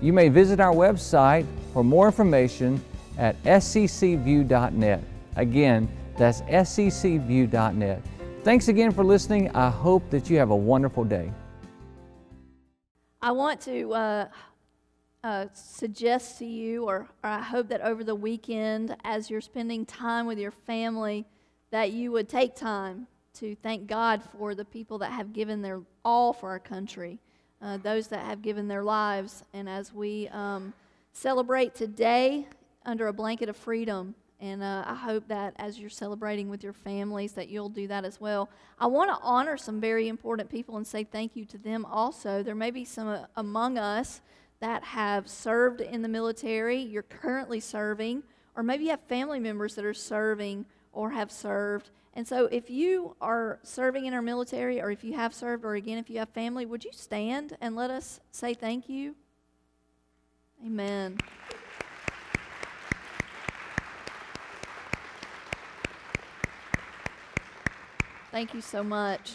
You may visit our website for more information at sccview.net. Again, that's sccview.net. Thanks again for listening. I hope that you have a wonderful day. I want to uh, uh, suggest to you, or, or I hope that over the weekend, as you're spending time with your family, that you would take time to thank God for the people that have given their all for our country, uh, those that have given their lives. And as we um, celebrate today under a blanket of freedom, and uh, I hope that as you're celebrating with your families, that you'll do that as well. I want to honor some very important people and say thank you to them also. There may be some uh, among us that have served in the military, you're currently serving, or maybe you have family members that are serving or have served. And so, if you are serving in our military, or if you have served, or again, if you have family, would you stand and let us say thank you? Amen. Thank you so much.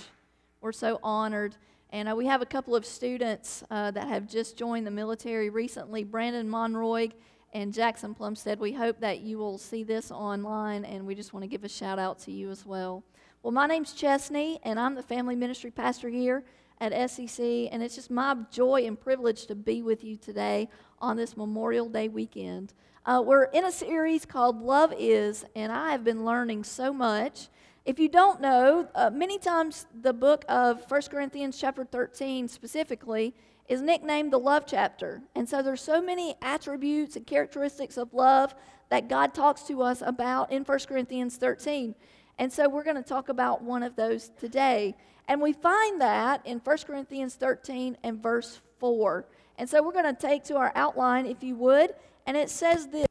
We're so honored. And uh, we have a couple of students uh, that have just joined the military recently Brandon Monroy and Jackson Plumstead. We hope that you will see this online, and we just want to give a shout out to you as well. Well, my name's Chesney, and I'm the family ministry pastor here at SCC, and it's just my joy and privilege to be with you today on this Memorial Day weekend. Uh, we're in a series called Love Is, and I have been learning so much. If you don't know, uh, many times the book of 1 Corinthians, chapter 13 specifically, is nicknamed the love chapter. And so there's so many attributes and characteristics of love that God talks to us about in 1 Corinthians 13. And so we're going to talk about one of those today. And we find that in 1 Corinthians 13 and verse 4. And so we're going to take to our outline, if you would, and it says this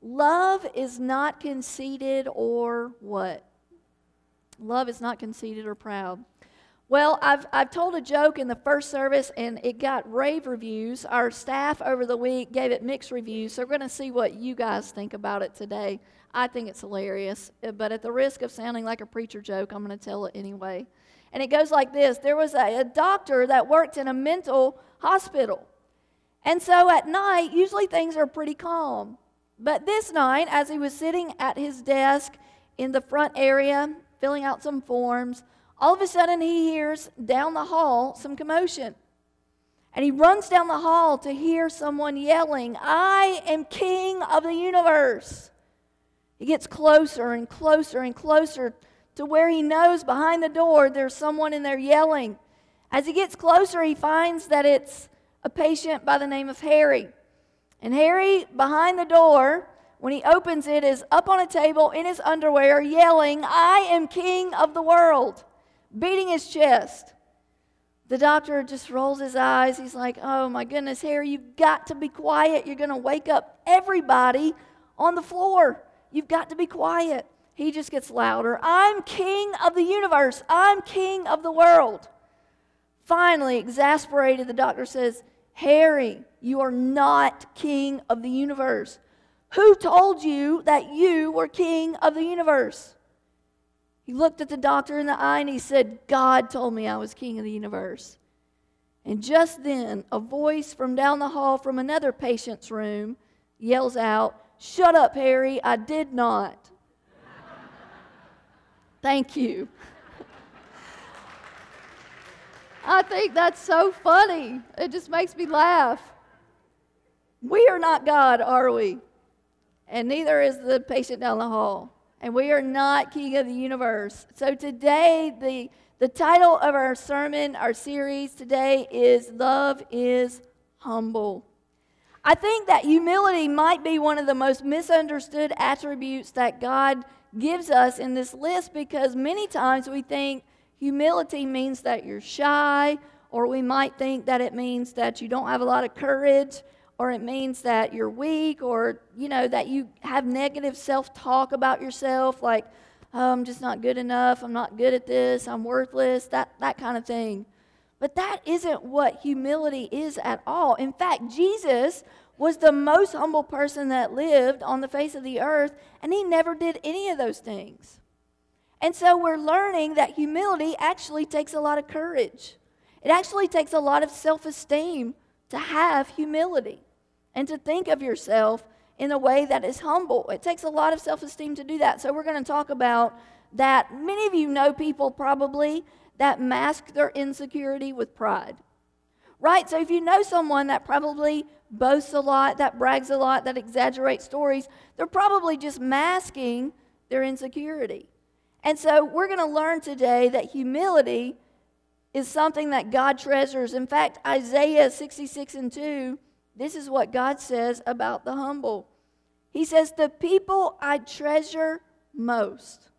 Love is not conceited or what? Love is not conceited or proud. Well, I've, I've told a joke in the first service and it got rave reviews. Our staff over the week gave it mixed reviews, so we're going to see what you guys think about it today. I think it's hilarious, uh, but at the risk of sounding like a preacher joke, I'm going to tell it anyway. And it goes like this There was a, a doctor that worked in a mental hospital. And so at night, usually things are pretty calm. But this night, as he was sitting at his desk in the front area, filling out some forms, all of a sudden he hears down the hall some commotion. And he runs down the hall to hear someone yelling, I am king of the universe. He gets closer and closer and closer to where he knows behind the door there's someone in there yelling. As he gets closer, he finds that it's a patient by the name of Harry. And Harry, behind the door, when he opens it, is up on a table in his underwear yelling, I am king of the world beating his chest. The doctor just rolls his eyes. He's like, Oh my goodness, Harry, you've got to be quiet. You're going to wake up everybody on the floor. You've got to be quiet. He just gets louder. I'm king of the universe. I'm king of the world. Finally, exasperated, the doctor says, Harry, you are not king of the universe. Who told you that you were king of the universe? He looked at the doctor in the eye and he said, God told me I was king of the universe. And just then, a voice from down the hall from another patient's room yells out, Shut up, Harry, I did not. Thank you. I think that's so funny. It just makes me laugh. We are not God, are we? And neither is the patient down the hall and we are not king of the universe. So today, the, the title of our sermon, our series today is Love is Humble. I think that humility might be one of the most misunderstood attributes that God gives us in this list because many times we think humility means that you're shy, or we might think that it means that you don't have a lot of courage, or it means that you're weak or you know that you have negative self-talk about yourself like oh, i'm just not good enough. I'm not good at this. I'm worthless that, that kind of thing. But that isn't what humility is at all. In fact jesus was the most humble person that lived on the face of the earth and he never did any of those things. And so we're learning that humility actually takes a lot of courage. It actually takes a lot of self-esteem to have humility and to think of yourself in a way that is humble. It takes a lot of self esteem to do that. So, we're going to talk about that. Many of you know people probably that mask their insecurity with pride. Right? So, if you know someone that probably boasts a lot, that brags a lot, that exaggerates stories, they're probably just masking their insecurity. And so, we're going to learn today that humility is something that God treasures. In fact, Isaiah 66 and 2 this is what God says about the humble. He says, The people I treasure most.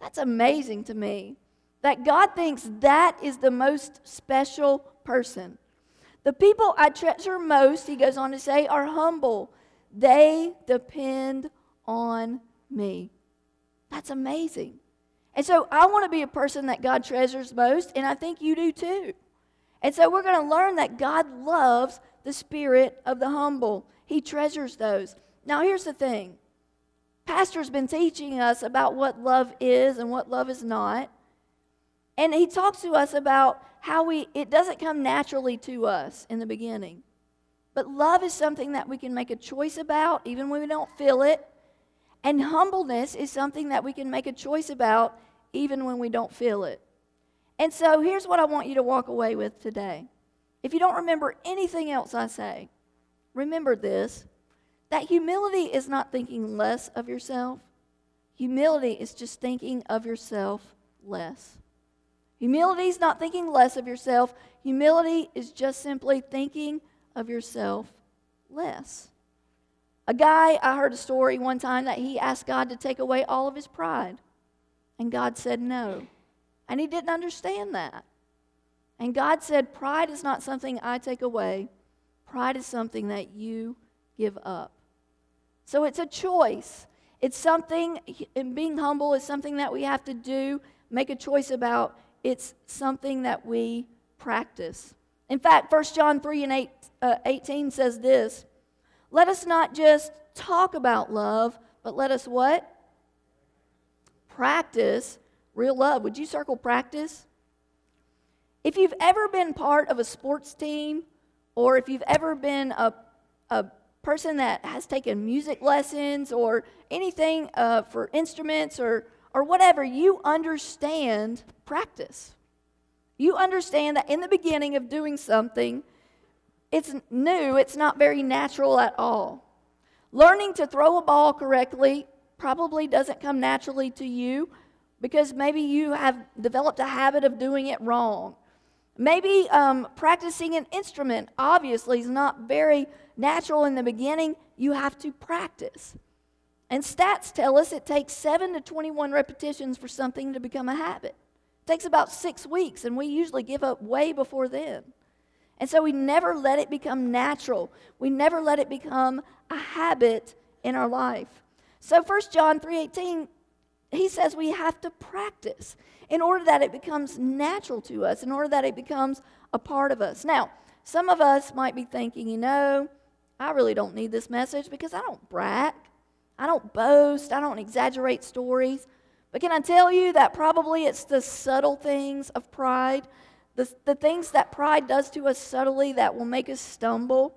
That's amazing to me. That God thinks that is the most special person. The people I treasure most, he goes on to say, are humble. They depend on me. That's amazing. And so I want to be a person that God treasures most, and I think you do too. And so we're going to learn that God loves the spirit of the humble. He treasures those. Now, here's the thing Pastor's been teaching us about what love is and what love is not. And he talks to us about how we it doesn't come naturally to us in the beginning. But love is something that we can make a choice about even when we don't feel it. And humbleness is something that we can make a choice about even when we don't feel it. And so here's what I want you to walk away with today. If you don't remember anything else I say, remember this that humility is not thinking less of yourself. Humility is just thinking of yourself less. Humility is not thinking less of yourself. Humility is just simply thinking of yourself less. A guy, I heard a story one time that he asked God to take away all of his pride, and God said no. And he didn't understand that. And God said, Pride is not something I take away, pride is something that you give up. So it's a choice. It's something, and being humble is something that we have to do, make a choice about. It's something that we practice. In fact, 1 John 3 and 8, uh, 18 says this Let us not just talk about love, but let us what? Practice real love. Would you circle practice? If you've ever been part of a sports team, or if you've ever been a, a person that has taken music lessons or anything uh, for instruments or, or whatever, you understand practice. You understand that in the beginning of doing something, it's new, it's not very natural at all. Learning to throw a ball correctly probably doesn't come naturally to you because maybe you have developed a habit of doing it wrong. Maybe um, practicing an instrument obviously is not very natural in the beginning. You have to practice. And stats tell us it takes 7 to 21 repetitions for something to become a habit. It takes about six weeks, and we usually give up way before then. And so we never let it become natural. We never let it become a habit in our life. So 1 John 3:18 he says we have to practice in order that it becomes natural to us, in order that it becomes a part of us. Now, some of us might be thinking, you know, I really don't need this message because I don't brag, I don't boast, I don't exaggerate stories. But can I tell you that probably it's the subtle things of pride, the, the things that pride does to us subtly that will make us stumble.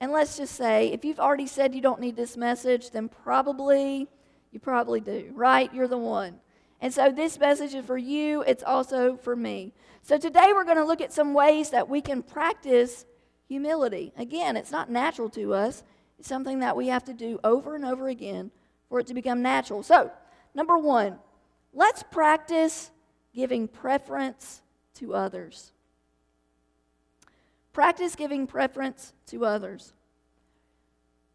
And let's just say, if you've already said you don't need this message, then probably, you probably do, right? You're the one. And so this message is for you, it's also for me. So today we're going to look at some ways that we can practice humility. Again, it's not natural to us, it's something that we have to do over and over again for it to become natural. So, number one, let's practice giving preference to others. Practice giving preference to others.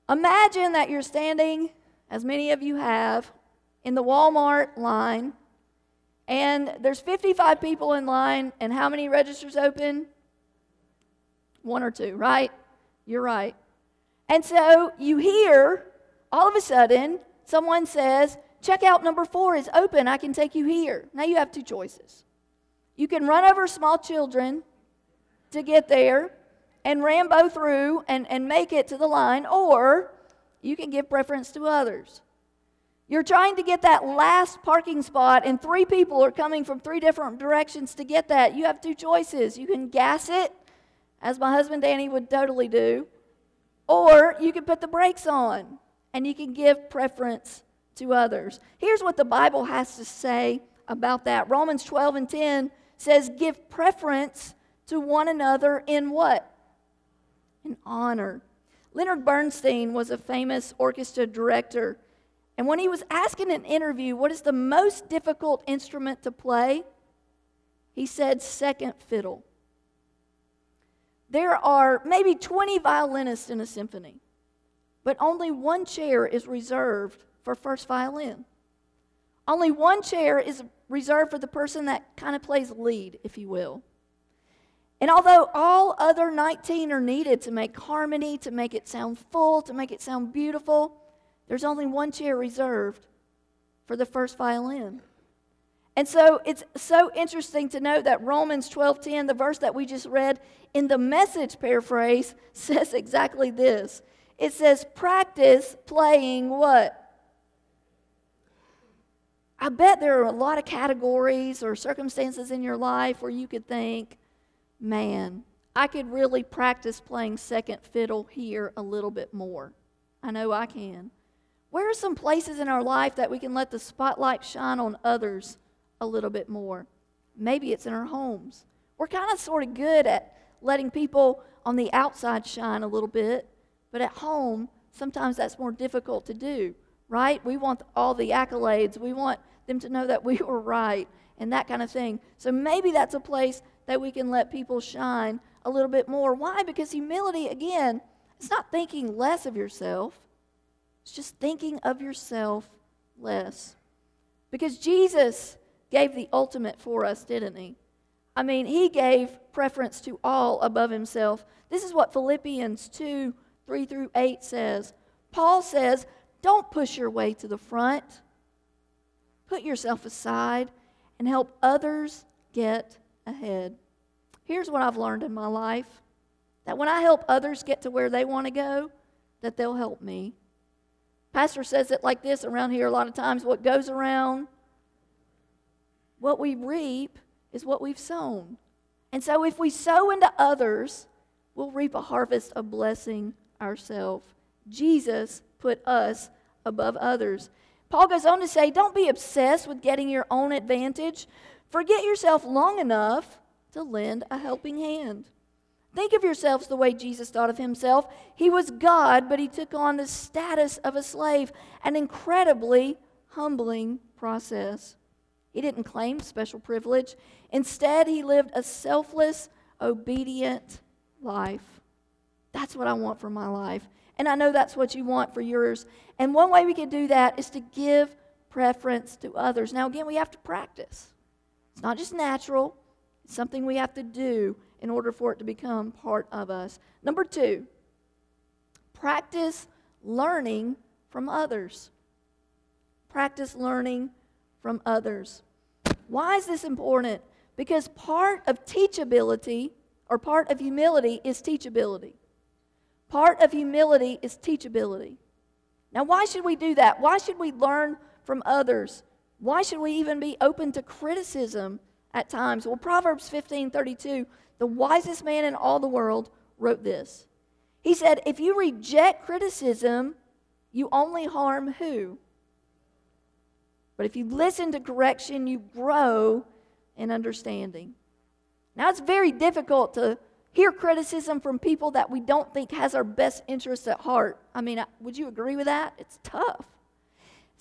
Imagine that you're standing, as many of you have, in the Walmart line, and there's 55 people in line, and how many registers open? One or two, right? You're right. And so you hear all of a sudden someone says, Checkout number four is open. I can take you here. Now you have two choices. You can run over small children to get there and rambo through and, and make it to the line, or you can give preference to others. You're trying to get that last parking spot, and three people are coming from three different directions to get that. You have two choices. You can gas it, as my husband Danny would totally do, or you can put the brakes on and you can give preference to others. Here's what the Bible has to say about that Romans 12 and 10 says, Give preference to one another in what? In honor. Leonard Bernstein was a famous orchestra director. And when he was asked in an interview, what is the most difficult instrument to play? He said, second fiddle. There are maybe 20 violinists in a symphony, but only one chair is reserved for first violin. Only one chair is reserved for the person that kind of plays lead, if you will. And although all other 19 are needed to make harmony, to make it sound full, to make it sound beautiful, there's only one chair reserved for the first violin. And so it's so interesting to note that Romans 12:10, the verse that we just read in the message paraphrase, says exactly this. It says, practice playing what? I bet there are a lot of categories or circumstances in your life where you could think, man, I could really practice playing second fiddle here a little bit more. I know I can. Where are some places in our life that we can let the spotlight shine on others a little bit more? Maybe it's in our homes. We're kind of sort of good at letting people on the outside shine a little bit, but at home, sometimes that's more difficult to do, right? We want all the accolades. We want them to know that we were right and that kind of thing. So maybe that's a place that we can let people shine a little bit more. Why? Because humility, again, it's not thinking less of yourself, it's just thinking of yourself less. Because Jesus gave the ultimate for us, didn't he? I mean, he gave preference to all above himself. This is what Philippians 2 3 through 8 says. Paul says, Don't push your way to the front. Put yourself aside and help others get ahead. Here's what I've learned in my life that when I help others get to where they want to go, that they'll help me. Pastor says it like this around here a lot of times what goes around, what we reap is what we've sown. And so if we sow into others, we'll reap a harvest of blessing ourselves. Jesus put us above others. Paul goes on to say, Don't be obsessed with getting your own advantage. Forget yourself long enough to lend a helping hand. Think of yourselves the way Jesus thought of himself. He was God, but he took on the status of a slave, an incredibly humbling process. He didn't claim special privilege. Instead, he lived a selfless, obedient life. That's what I want for my life. And I know that's what you want for yours. And one way we can do that is to give preference to others. Now, again, we have to practice. It's not just natural, it's something we have to do in order for it to become part of us. Number two, practice learning from others. Practice learning from others. Why is this important? Because part of teachability or part of humility is teachability. Part of humility is teachability. Now, why should we do that? Why should we learn from others? Why should we even be open to criticism at times? Well, Proverbs 15 32, the wisest man in all the world wrote this. He said, If you reject criticism, you only harm who? But if you listen to correction, you grow in understanding. Now, it's very difficult to hear criticism from people that we don't think has our best interests at heart. I mean, would you agree with that? It's tough.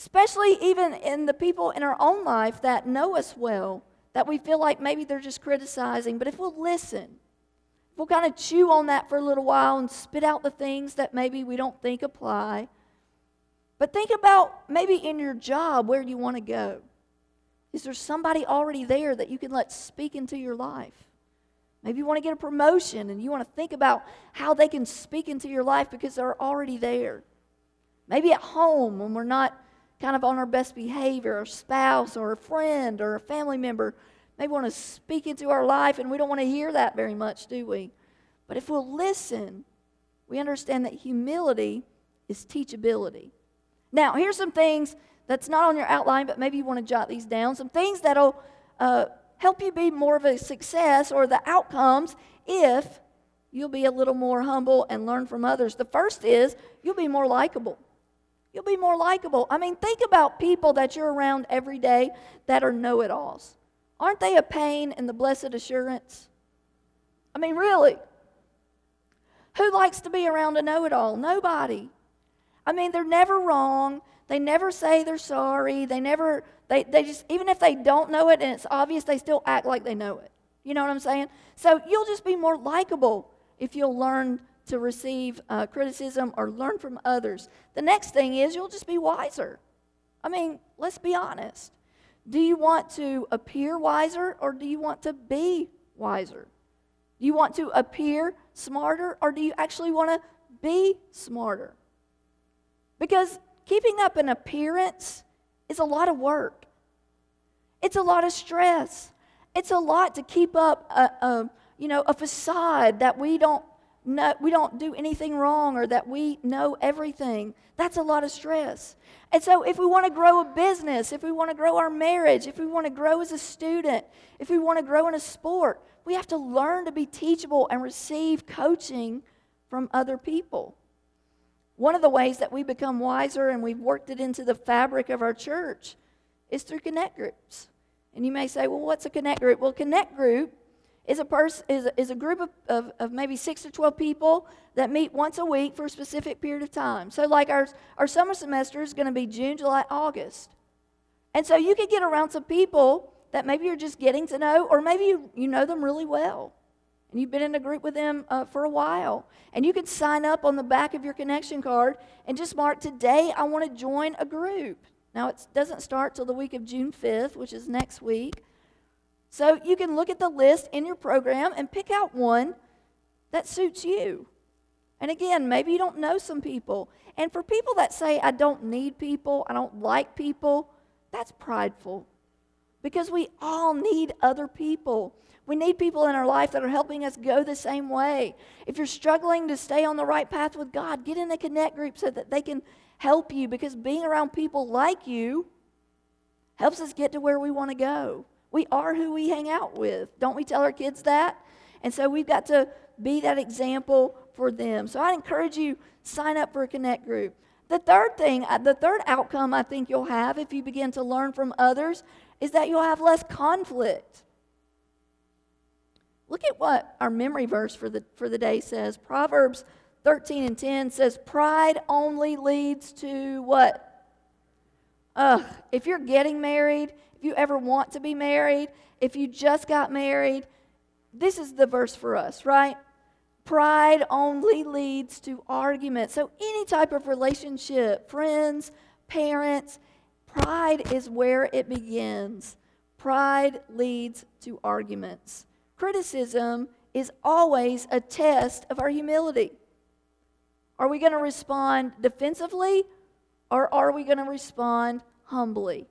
Especially even in the people in our own life that know us well, that we feel like maybe they're just criticizing. But if we'll listen, if we'll kind of chew on that for a little while and spit out the things that maybe we don't think apply. But think about maybe in your job where you want to go. Is there somebody already there that you can let speak into your life? Maybe you want to get a promotion and you want to think about how they can speak into your life because they're already there. Maybe at home when we're not kind of on our best behavior, a spouse or a friend or a family member maybe want to speak into our life and we don't want to hear that very much, do we? But if we'll listen, we understand that humility is teachability. Now, here's some things that's not on your outline, but maybe you want to jot these down. Some things that'll uh, help you be more of a success or the outcomes if you'll be a little more humble and learn from others. The first is you'll be more likable. You'll be more likable. I mean, think about people that you're around every day that are know it alls. Aren't they a pain in the blessed assurance? I mean, really. Who likes to be around a know it all? Nobody. I mean, they're never wrong. They never say they're sorry. They never, they, they just, even if they don't know it and it's obvious, they still act like they know it. You know what I'm saying? So you'll just be more likable if you'll learn to receive uh, criticism or learn from others. The next thing is you'll just be wiser. I mean, let's be honest. Do you want to appear wiser or do you want to be wiser? Do you want to appear smarter or do you actually want to be smarter? Because keeping up an appearance is a lot of work, it's a lot of stress. It's a lot to keep up a, a you know, a facade that we don't no, we don't do anything wrong or that we know everything. That's a lot of stress. And so, if we want to grow a business, if we want to grow our marriage, if we want to grow as a student, if we want to grow in a sport, we have to learn to be teachable and receive coaching from other people. One of the ways that we become wiser and we've worked it into the fabric of our church is through connect groups. And you may say, well, what's a connect group? Well, connect group is a, is is a group of, of, of maybe six to 12 people that meet once a week for a specific period of time. So, like our, our summer semester is going to be June, July, August. And so you could get around some people that maybe you're just getting to know, or maybe you, you know them really well. And you've been in a group with them uh, for a while. And you could sign up on the back of your connection card and just mark today, I want to join a group. Now, it doesn't start till the week of June 5th, which is next week. So you can look at the list in your program and pick out one that suits you. And again, maybe you don't know some people. And for people that say, I don't need people, I don't like people, that's prideful. Because we all need other people. We need people in our life that are helping us go the same way. If you're struggling to stay on the right path with God, get in a connect group so that they can help you because being around people like you helps us get to where we want to go. We are who we hang out with. Don't we tell our kids that? And so we've got to be that example for them. So I encourage you sign up for a connect group. The third thing, uh, the third outcome I think you'll have if you begin to learn from others is that you'll have less conflict. Look at what our memory verse for the for the day says. Proverbs 13 and 10 says pride only leads to what? Ugh, if you're getting married, you ever want to be married, if you just got married, this is the verse for us, right? Pride only leads to argument. So, any type of relationship, friends, parents, pride is where it begins. Pride leads to arguments. Criticism is always a test of our humility. Are we going to respond defensively or are we going to respond humbly?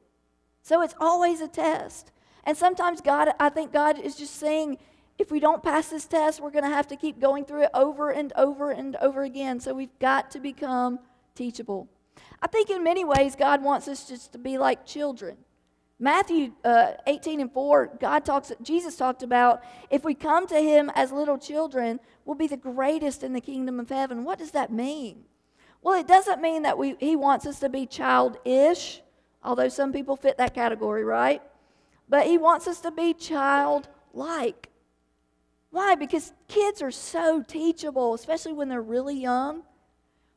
So it's always a test. And sometimes God, I think God is just saying, if we don't pass this test, we're going to have to keep going through it over and over and over again. So we've got to become teachable. I think in many ways, God wants us just to be like children. Matthew uh, 18 and 4, God talks, Jesus talked about if we come to Him as little children, we'll be the greatest in the kingdom of heaven. What does that mean? Well, it doesn't mean that we, He wants us to be childish although some people fit that category, right? But he wants us to be childlike. Why? Because kids are so teachable, especially when they're really young.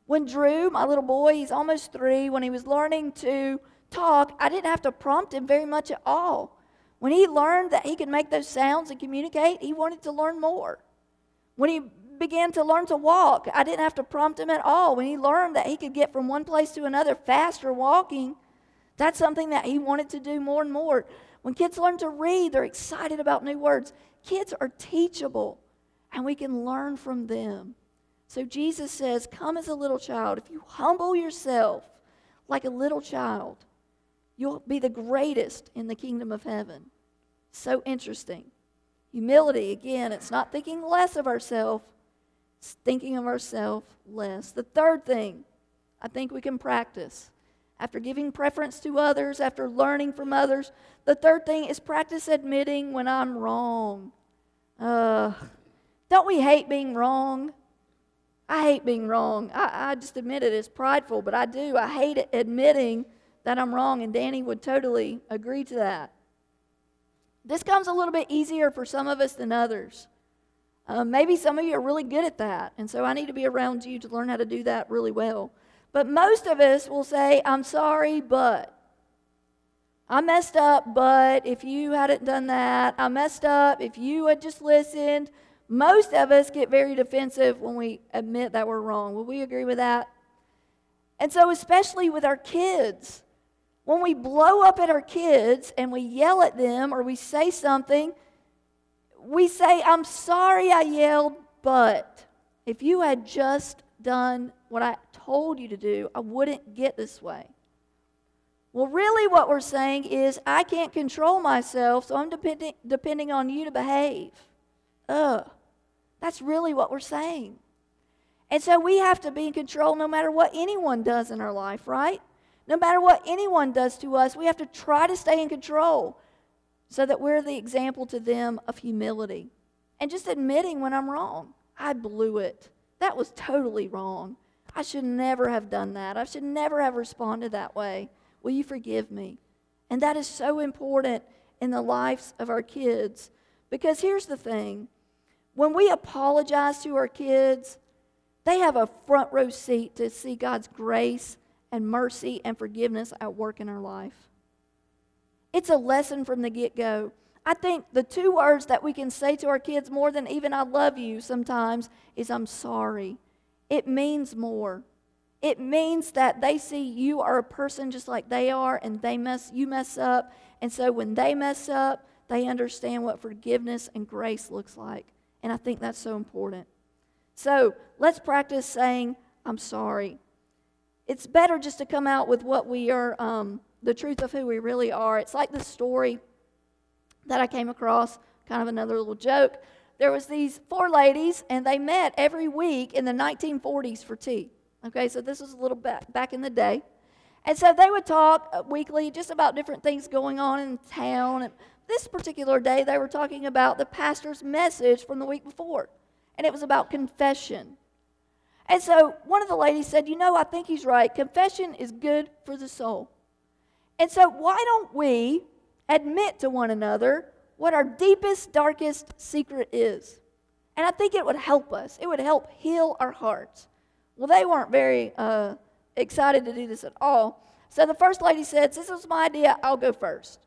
When Drew, my little boy, he's almost three, when he was learning to talk, I didn't have to prompt him very much at all. When he learned that he could make those sounds and communicate, he wanted to learn more. When he began to learn to walk, I didn't have to prompt him at all. When he learned that he could get from one place to another faster walking, that's something that he wanted to do more and more. When kids learn to read, they're excited about new words. kids are teachable and we can learn from them. So Jesus says, Come as a little child. If you humble yourself like a little child, you'll be the greatest in the kingdom of heaven. So interesting. Humility, again, it's not thinking less of ourselves, it's thinking of ourselves less. The third thing I think we can practice after giving preference to others, after learning from others, the third thing is practice admitting when I'm wrong. Uh, don't we hate being wrong? I hate being wrong. I, I just admit it. It's prideful, but I do. I hate it, admitting that I'm wrong, and Danny would totally agree to that. This comes a little bit easier for some of us than others. Um, maybe some of you are really good at that, and so I need to be around you to learn how to do that really well. But most of us will say, I'm sorry, but. I messed up, but if you hadn't done that, I messed up, if you had just listened. Most of us get very defensive when we admit that we're wrong. Will we agree with that? And so, especially with our kids, when we blow up at our kids and we yell at them or we say something, we say, I'm sorry I yelled, but if you had just done what I told you to do, I wouldn't get this way. Well, really, what we're saying is, I can't control myself, so I'm depending, depending on you to behave. Ugh. That's really what we're saying. And so we have to be in control no matter what anyone does in our life, right? No matter what anyone does to us, we have to try to stay in control so that we're the example to them of humility and just admitting when I'm wrong. I blew it. That was totally wrong. I should never have done that. I should never have responded that way. Will you forgive me? And that is so important in the lives of our kids. Because here's the thing when we apologize to our kids, they have a front row seat to see God's grace and mercy and forgiveness at work in our life. It's a lesson from the get go. I think the two words that we can say to our kids more than even I love you sometimes is I'm sorry it means more. It means that they see you are a person just like they are and they mess you mess up. And so when they mess up, they understand what forgiveness and grace looks like. And I think that's so important. So let's practice saying, I'm sorry. It's better just to come out with what we are, um, the truth of who we really are. It's like the story that I came across, kind of another little joke there was these four ladies, and they met every week in the 1940s for tea. Okay, so this was a little back, back in the day. And so they would talk uh, weekly just about different things going on in town. And this particular day, they were talking about the pastor's message from the week before, and it was about confession. And so one of the ladies said, You know, I think he's right. Confession is good for the soul. And so why don't we admit to one another what our deepest, darkest secret is. And I think it would help us. It would help heal our hearts. Well, they weren't very uh, excited to do this at all. So the first lady said, This was my idea, I'll go first.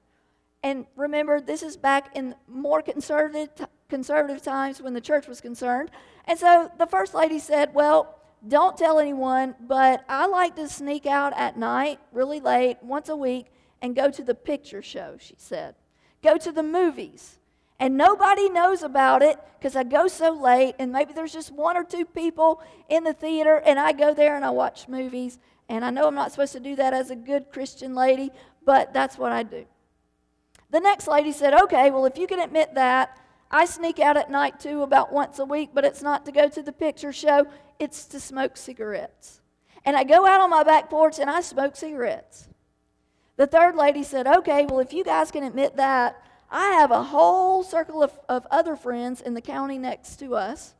And remember, this is back in more conservative, conservative times when the church was concerned. And so the first lady said, Well, don't tell anyone, but I like to sneak out at night, really late, once a week, and go to the picture show, she said go to the movies. And nobody knows about it because I go so late, and maybe there's just one or two people in the theater, and I go there and I watch movies. And I know I'm not supposed to do that as a good Christian lady, but that's what I do. The next lady said, Okay, well, if you can admit that, I sneak out at night too about once a week, but it's not to go to the picture show, it's to smoke cigarettes. And I go out on my back porch and I smoke cigarettes. The third lady said, Okay, well, if you guys can admit that, I have a whole circle of, of other friends in the county next to us,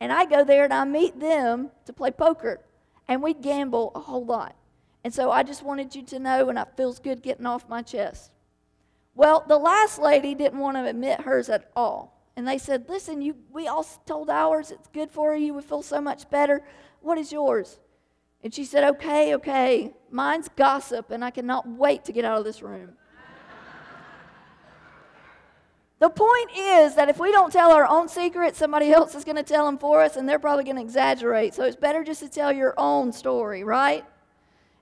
and I go there and I meet them to play poker, and we gamble a whole lot. And so I just wanted you to know, and it feels good getting off my chest. Well, the last lady didn't want to admit hers at all. And they said, Listen, you, we all told ours. It's good for you. We feel so much better. What is yours? And she said, Okay, okay, mine's gossip, and I cannot wait to get out of this room. the point is that if we don't tell our own secrets, somebody else is going to tell them for us, and they're probably going to exaggerate. So it's better just to tell your own story, right?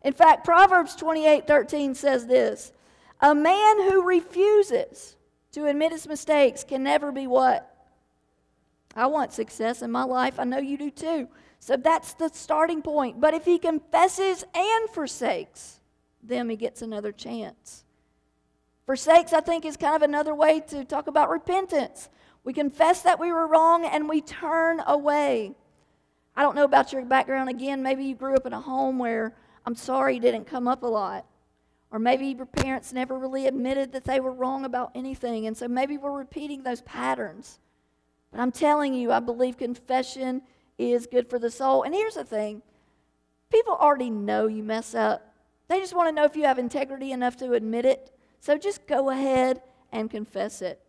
In fact, Proverbs 28 13 says this A man who refuses to admit his mistakes can never be what? I want success in my life. I know you do too. So that's the starting point. But if he confesses and forsakes, then he gets another chance. Forsakes, I think, is kind of another way to talk about repentance. We confess that we were wrong and we turn away. I don't know about your background again. Maybe you grew up in a home where I'm sorry didn't come up a lot. Or maybe your parents never really admitted that they were wrong about anything. And so maybe we're repeating those patterns. But I'm telling you, I believe confession is good for the soul. And here's the thing people already know you mess up, they just want to know if you have integrity enough to admit it. So just go ahead and confess it.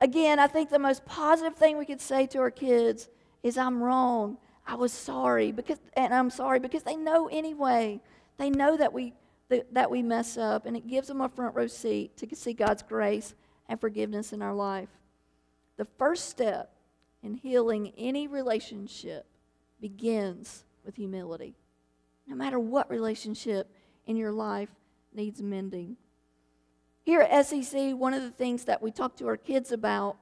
Again, I think the most positive thing we could say to our kids is, I'm wrong. I was sorry because and I'm sorry because they know anyway. They know that we that, we mess up and it gives them a front row seat to see God's grace and forgiveness in our life. The first step in healing any relationship begins with humility. No matter what relationship in your life needs mending. Here at SCC, one of the things that we talk to our kids about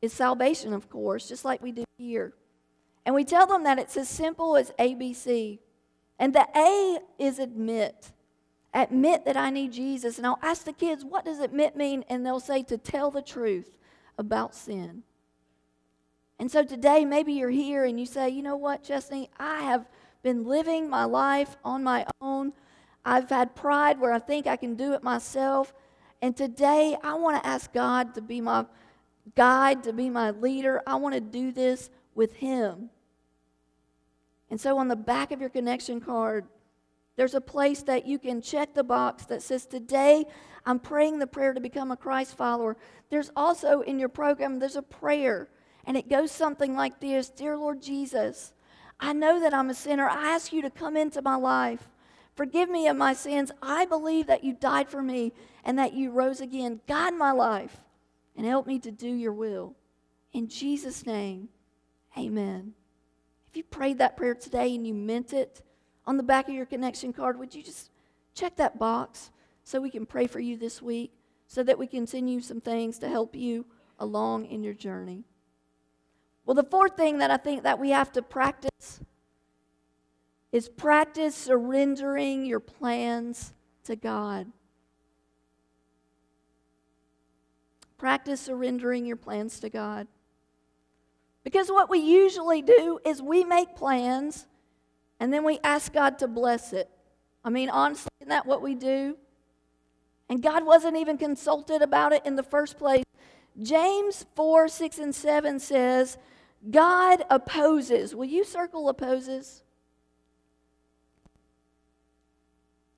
is salvation, of course, just like we do here. And we tell them that it's as simple as ABC. And the A is admit. Admit that I need Jesus. And I'll ask the kids, what does admit mean? And they'll say to tell the truth about sin. And so today, maybe you're here and you say, you know what, Chesney, I have been living my life on my own. I've had pride where I think I can do it myself. And today, I want to ask God to be my guide, to be my leader. I want to do this with Him. And so, on the back of your connection card, there's a place that you can check the box that says, Today I'm praying the prayer to become a Christ follower. There's also in your program, there's a prayer and it goes something like this Dear Lord Jesus, I know that I'm a sinner. I ask you to come into my life. Forgive me of my sins. I believe that you died for me and that you rose again. Guide my life and help me to do your will. In Jesus' name, amen. If you prayed that prayer today and you meant it, on the back of your connection card, would you just check that box so we can pray for you this week so that we continue some things to help you along in your journey? Well, the fourth thing that I think that we have to practice is practice surrendering your plans to God. Practice surrendering your plans to God. Because what we usually do is we make plans and then we ask God to bless it. I mean, honestly, isn't that what we do? And God wasn't even consulted about it in the first place. James 4 6 and 7 says, God opposes. Will you circle opposes?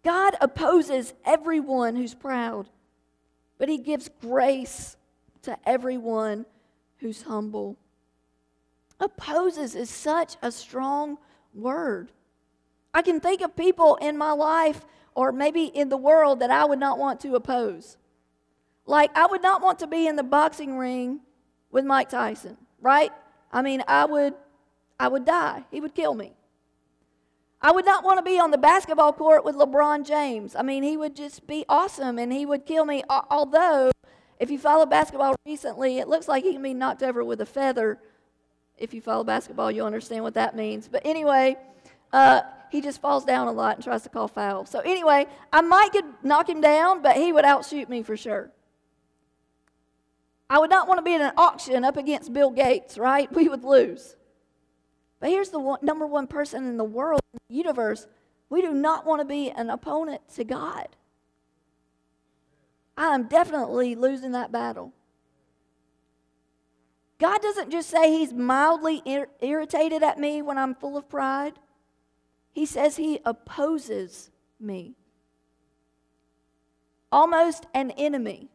God opposes everyone who's proud, but he gives grace to everyone who's humble. Opposes is such a strong word. I can think of people in my life or maybe in the world that I would not want to oppose. Like, I would not want to be in the boxing ring with Mike Tyson, right? I mean, I would, I would die. He would kill me. I would not want to be on the basketball court with LeBron James. I mean, he would just be awesome and he would kill me. Although, if you follow basketball recently, it looks like he can be knocked over with a feather. If you follow basketball, you'll understand what that means. But anyway, uh, he just falls down a lot and tries to call foul. So anyway, I might could knock him down, but he would outshoot me for sure. I would not want to be in an auction up against Bill Gates, right? We would lose. But here's the one, number one person in the world, in the universe. We do not want to be an opponent to God. I am definitely losing that battle. God doesn't just say He's mildly ir- irritated at me when I'm full of pride, He says He opposes me. Almost an enemy.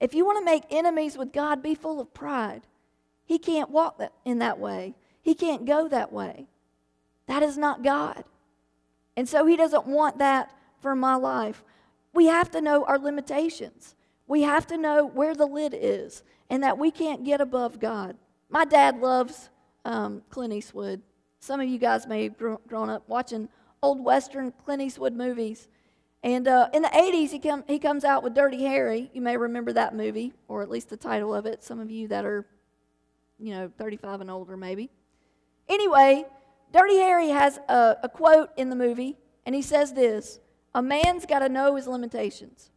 If you want to make enemies with God, be full of pride. He can't walk in that way, He can't go that way. That is not God. And so He doesn't want that for my life. We have to know our limitations. We have to know where the lid is and that we can't get above God. My dad loves um, Clint Eastwood. Some of you guys may have grown up watching old Western Clint Eastwood movies. And uh, in the 80s, he, come, he comes out with Dirty Harry. You may remember that movie, or at least the title of it. Some of you that are, you know, 35 and older, maybe. Anyway, Dirty Harry has a, a quote in the movie, and he says this A man's got to know his limitations.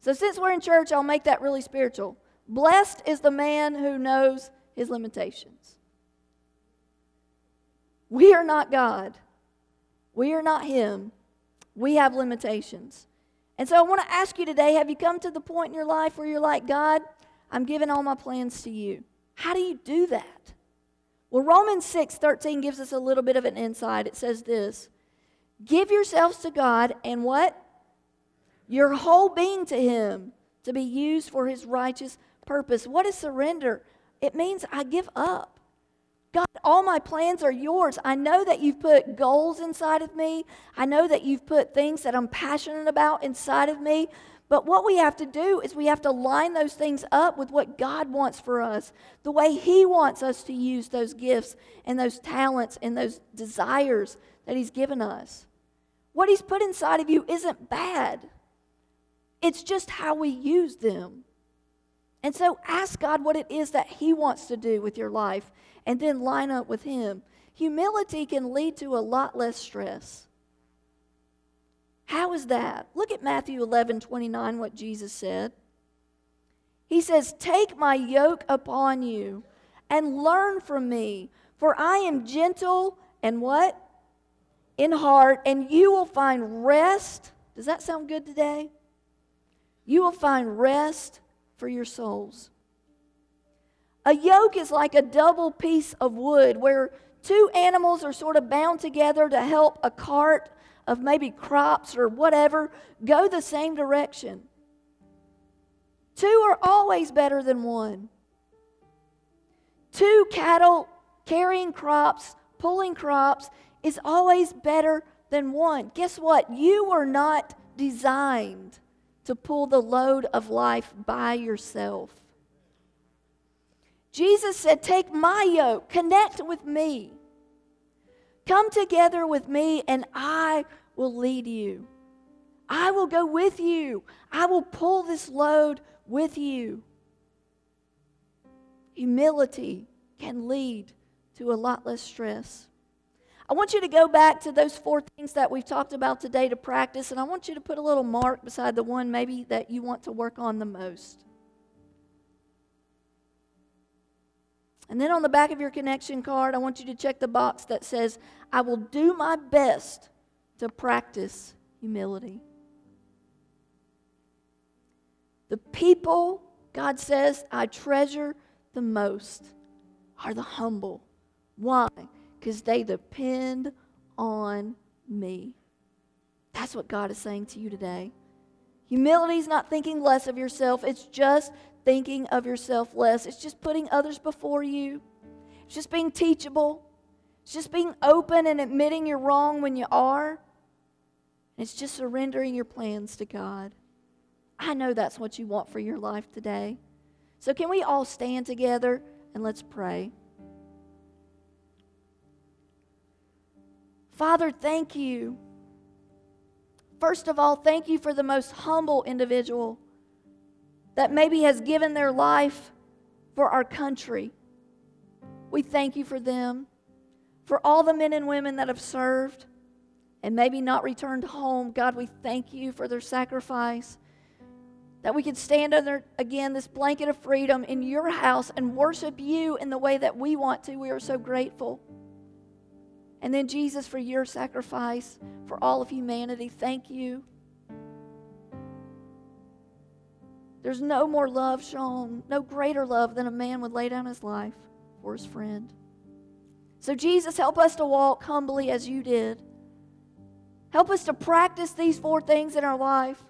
So, since we're in church, I'll make that really spiritual. Blessed is the man who knows his limitations. We are not God, we are not Him. We have limitations. And so I want to ask you today have you come to the point in your life where you're like, God, I'm giving all my plans to you? How do you do that? Well, Romans 6 13 gives us a little bit of an insight. It says this Give yourselves to God and what? Your whole being to Him to be used for His righteous purpose. What is surrender? It means I give up. God, all my plans are yours. I know that you've put goals inside of me. I know that you've put things that I'm passionate about inside of me. But what we have to do is we have to line those things up with what God wants for us, the way He wants us to use those gifts and those talents and those desires that He's given us. What He's put inside of you isn't bad, it's just how we use them. And so ask God what it is that He wants to do with your life and then line up with Him. Humility can lead to a lot less stress. How is that? Look at Matthew 11 29, what Jesus said. He says, Take my yoke upon you and learn from me, for I am gentle and what? In heart, and you will find rest. Does that sound good today? You will find rest for your souls. A yoke is like a double piece of wood where two animals are sort of bound together to help a cart of maybe crops or whatever go the same direction. Two are always better than one. Two cattle carrying crops, pulling crops, is always better than one. Guess what? You were not designed to pull the load of life by yourself. Jesus said, Take my yoke, connect with me. Come together with me, and I will lead you. I will go with you. I will pull this load with you. Humility can lead to a lot less stress. I want you to go back to those four things that we've talked about today to practice, and I want you to put a little mark beside the one maybe that you want to work on the most. And then on the back of your connection card, I want you to check the box that says, I will do my best to practice humility. The people, God says, I treasure the most are the humble. Why? because they depend on me. That's what God is saying to you today. Humility is not thinking less of yourself, it's just thinking of yourself less. It's just putting others before you, it's just being teachable, it's just being open and admitting you're wrong when you are. It's just surrendering your plans to God. I know that's what you want for your life today. So, can we all stand together and let's pray? Father, thank you. First of all, thank you for the most humble individual that maybe has given their life for our country. We thank you for them, for all the men and women that have served and maybe not returned home. God, we thank you for their sacrifice. That we can stand under, again, this blanket of freedom in your house and worship you in the way that we want to. We are so grateful. And then, Jesus, for your sacrifice for all of humanity, thank you. There's no more love shown, no greater love than a man would lay down his life for his friend. So, Jesus, help us to walk humbly as you did. Help us to practice these four things in our life.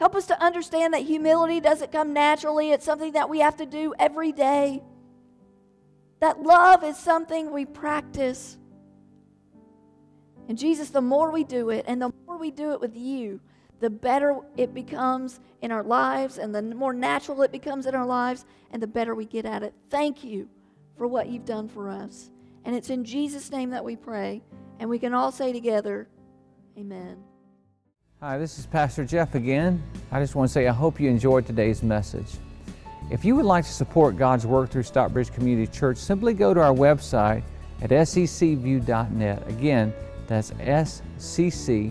Help us to understand that humility doesn't come naturally, it's something that we have to do every day. That love is something we practice. And Jesus, the more we do it and the more we do it with you, the better it becomes in our lives and the more natural it becomes in our lives and the better we get at it. Thank you for what you've done for us. And it's in Jesus' name that we pray. And we can all say together, Amen. Hi, this is Pastor Jeff again. I just want to say I hope you enjoyed today's message. If you would like to support God's work through Stockbridge Community Church, simply go to our website at sccview.net. Again, that's sccview.net